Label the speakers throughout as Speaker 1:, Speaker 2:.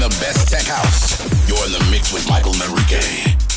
Speaker 1: the best tech house. You're in the mix with Michael Manrique.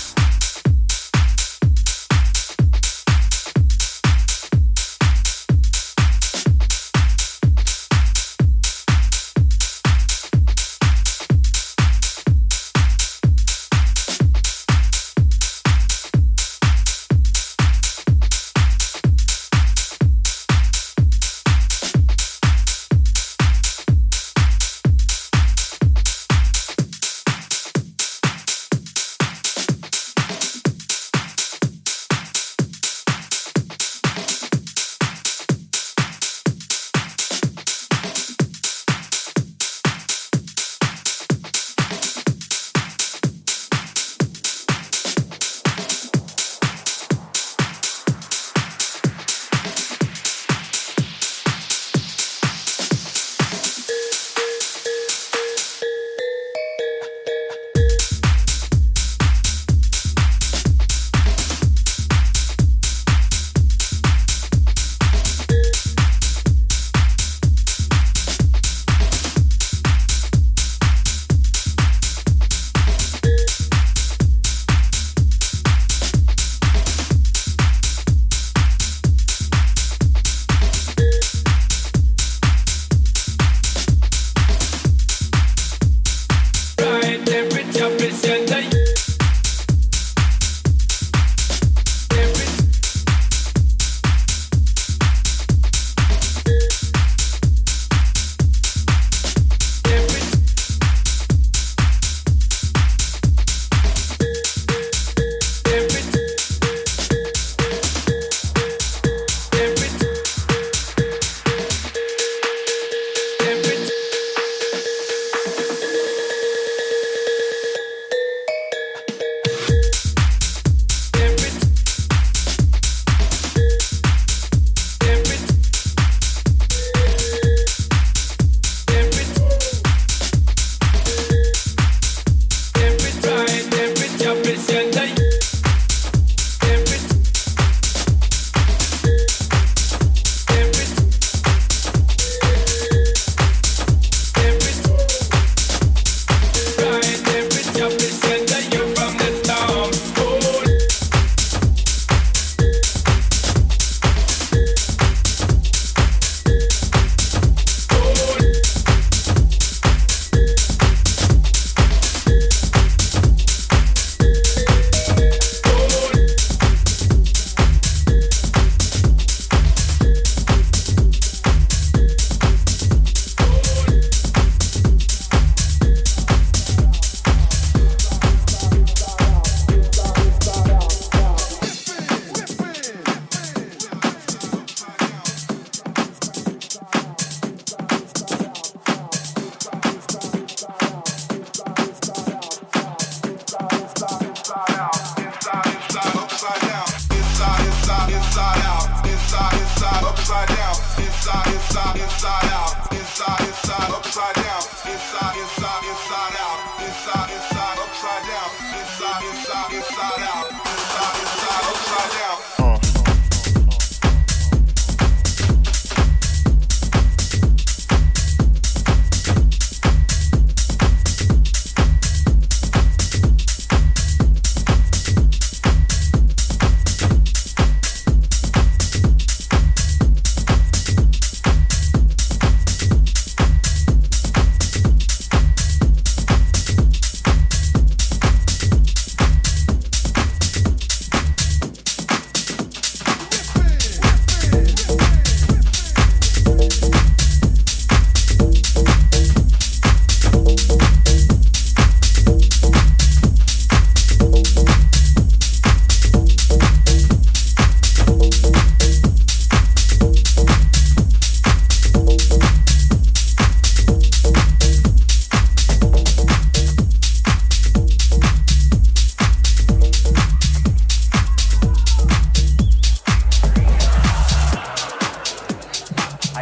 Speaker 2: inside, inside, inside out, inside, inside.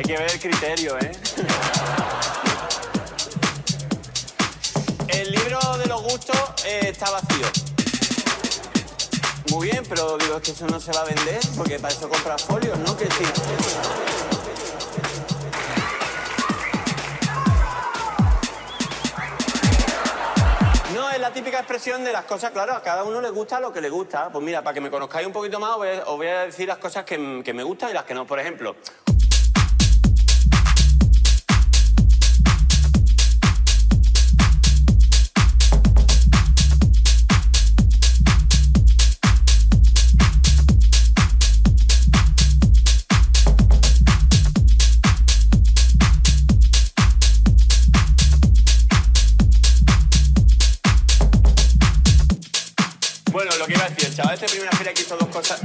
Speaker 3: Hay que ver el criterio, ¿eh? El libro de los gustos eh, está vacío. Muy bien, pero digo, es que eso no se va a vender, porque para eso compras folios, ¿no? Que sí. No, es la típica expresión de las cosas, claro, a cada uno le gusta lo que le gusta. Pues mira, para que me conozcáis un poquito más, os voy a, decir las cosas que me gustan y las que no. Por ejemplo, primera fila que hizo dos cosas.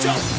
Speaker 4: Show.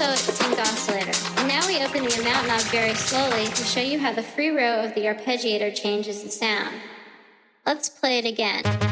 Speaker 5: also extinct oscillator. Now we open the amount knob very slowly to show you how the free row of the arpeggiator changes the sound. Let's play it again.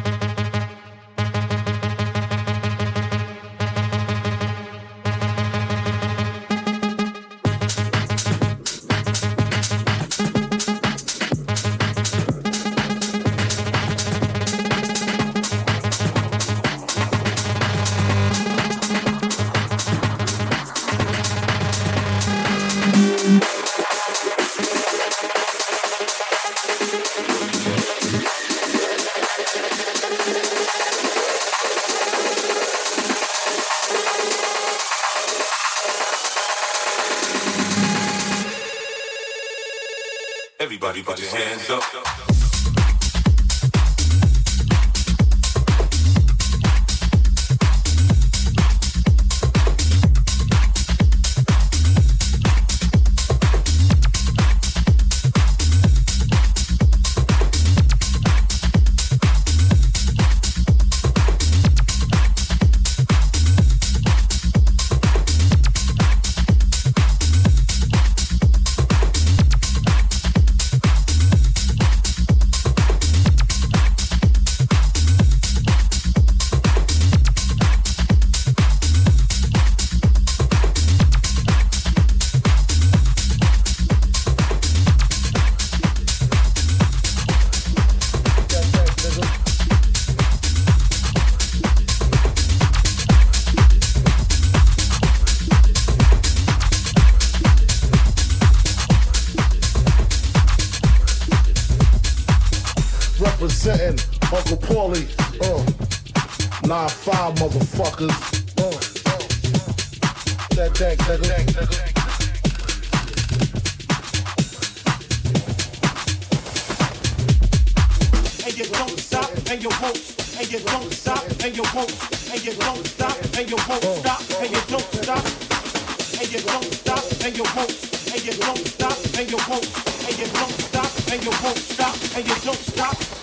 Speaker 6: stop and you won't, and you don't stop and you won't stop and you don't stop.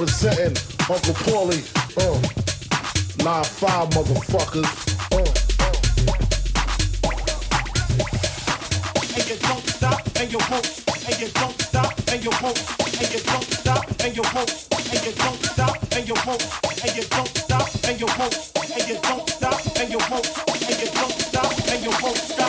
Speaker 7: representing Uncle Paulie. Uh, nine five motherfuckers. Uh.
Speaker 6: And you don't and you. And you don't stop, and you won't. And you don't stop, and you won't. And you don't stop, and you won't. And you don't stop, and you won't. And you don't stop, and you won't. And you don't stop, and you won't.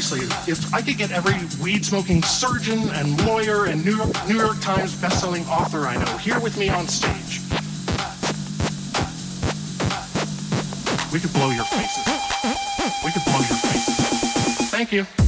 Speaker 6: seriously, if I could get every weed smoking surgeon and lawyer and New York, New York Times bestselling author I know here with me on stage, we could blow your faces. We could blow your faces. Thank you.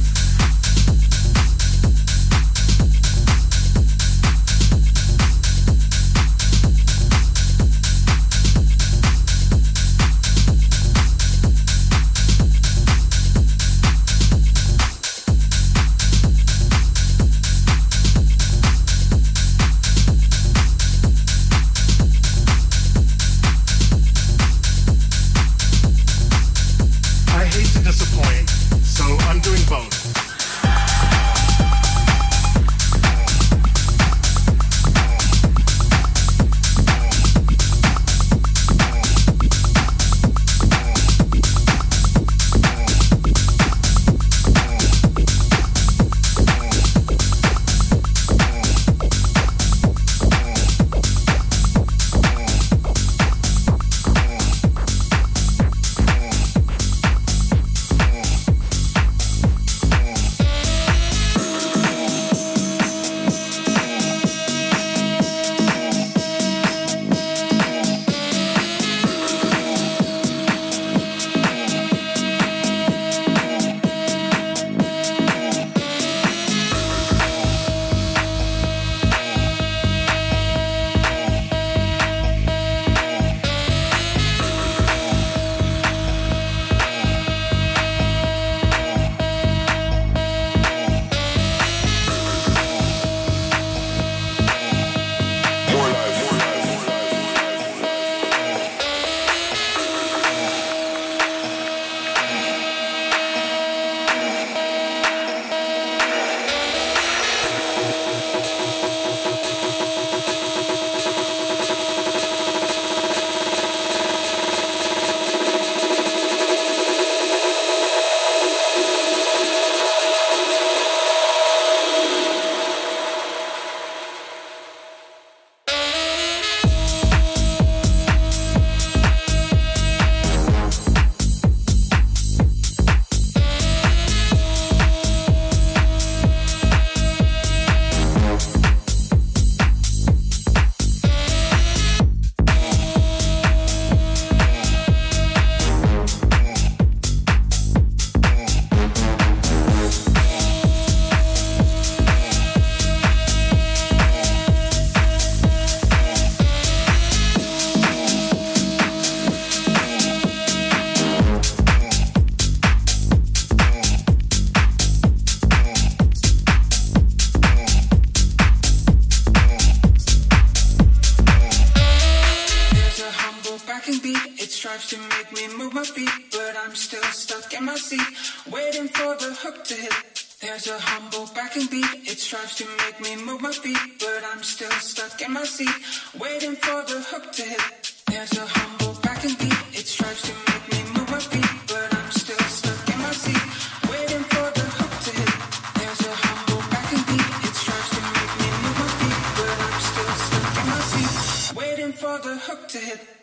Speaker 8: said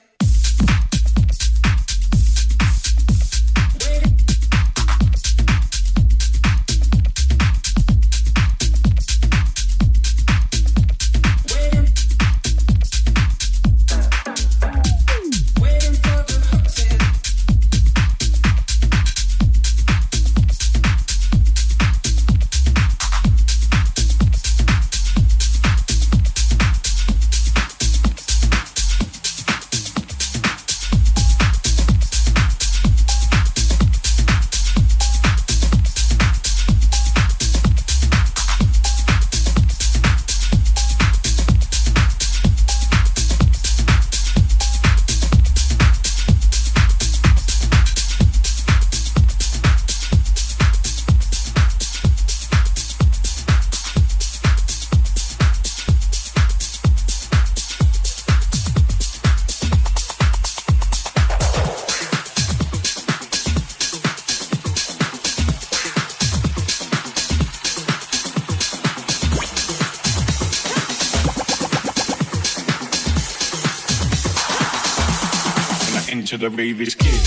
Speaker 9: the rave is.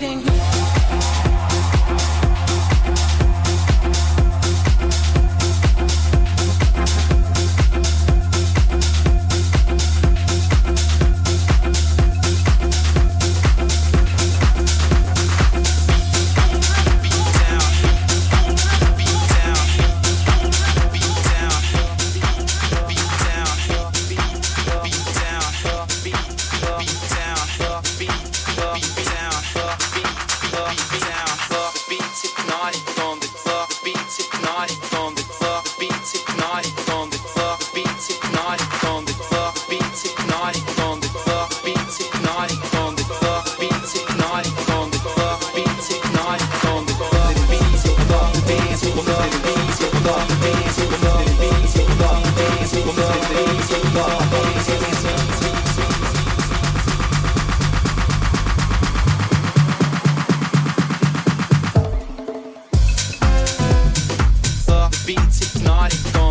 Speaker 10: Waiting.
Speaker 11: nice.